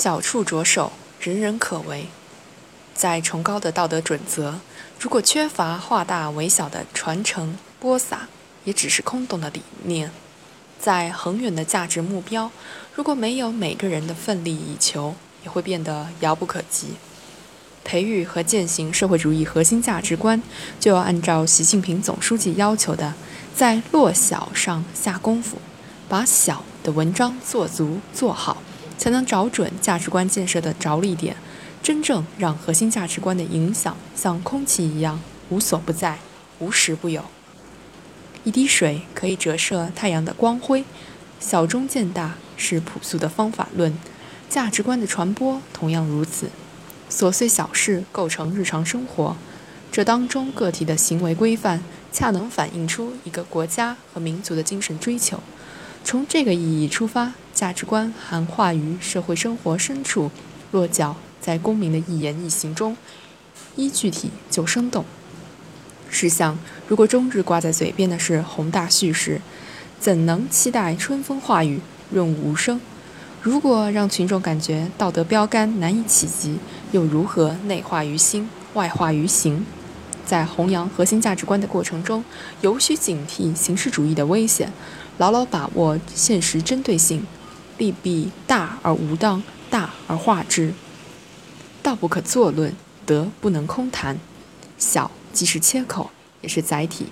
小处着手，人人可为。在崇高的道德准则，如果缺乏化大为小的传承播撒，也只是空洞的理念；在恒远的价值目标，如果没有每个人的奋力以求，也会变得遥不可及。培育和践行社会主义核心价值观，就要按照习近平总书记要求的，在落小上下功夫，把小的文章做足做好。才能找准价值观建设的着力点，真正让核心价值观的影响像空气一样无所不在、无时不有。一滴水可以折射太阳的光辉，小中见大是朴素的方法论，价值观的传播同样如此。琐碎小事构成日常生活，这当中个体的行为规范，恰能反映出一个国家和民族的精神追求。从这个意义出发，价值观涵化于社会生活深处，落脚在公民的一言一行中，一具体就生动。试想，如果终日挂在嘴边的是宏大叙事，怎能期待春风化雨、润物无声？如果让群众感觉道德标杆难以企及，又如何内化于心、外化于行？在弘扬核心价值观的过程中，尤需警惕形式主义的危险。牢牢把握现实针对性，利弊大而无当，大而化之。道不可作论，德不能空谈。小既是切口，也是载体。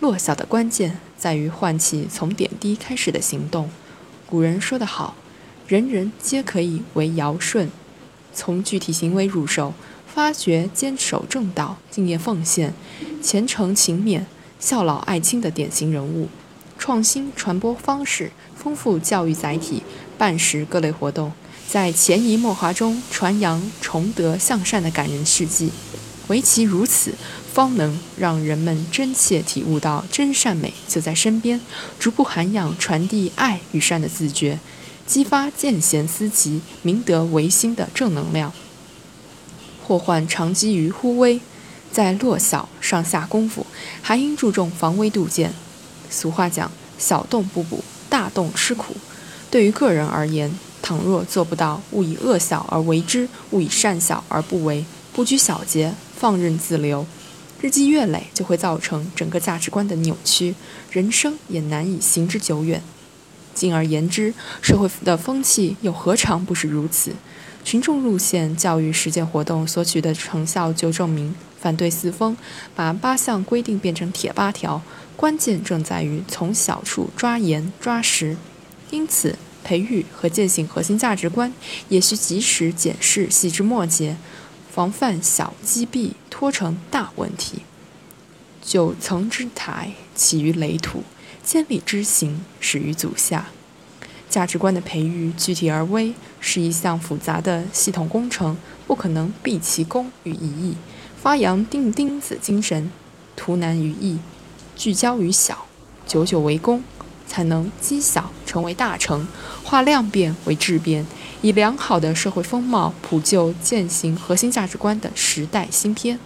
落小的关键在于唤起从点滴开始的行动。古人说得好：“人人皆可以为尧舜。”从具体行为入手，发掘坚守正道、敬业奉献、虔诚勤勉、孝老爱亲的典型人物。创新传播方式，丰富教育载体，办实各类活动，在潜移默化中传扬崇德向善的感人事迹。唯其如此，方能让人们真切体悟到真善美就在身边，逐步涵养传递爱与善的自觉，激发见贤思齐、明德维新的正能量。祸患常积于忽微，在落小上下功夫，还应注重防微杜渐。俗话讲：“小动不补，大动吃苦。”对于个人而言，倘若做不到勿以恶小而为之，勿以善小而不为，不拘小节，放任自流，日积月累就会造成整个价值观的扭曲，人生也难以行之久远。进而言之，社会的风气又何尝不是如此？群众路线教育实践活动所取得成效就证明，反对四风，把八项规定变成铁八条。关键正在于从小处抓严抓实，因此培育和践行核心价值观，也需及时检视细枝末节，防范小积弊拖成大问题。九层之台起于垒土，千里之行始于足下。价值观的培育具体而微，是一项复杂的系统工程，不可能毕其功于一役。发扬钉钉子精神，图难于易。聚焦于小，久久为功，才能积小成为大成，化量变为质变，以良好的社会风貌，普就践行核心价值观的时代新篇。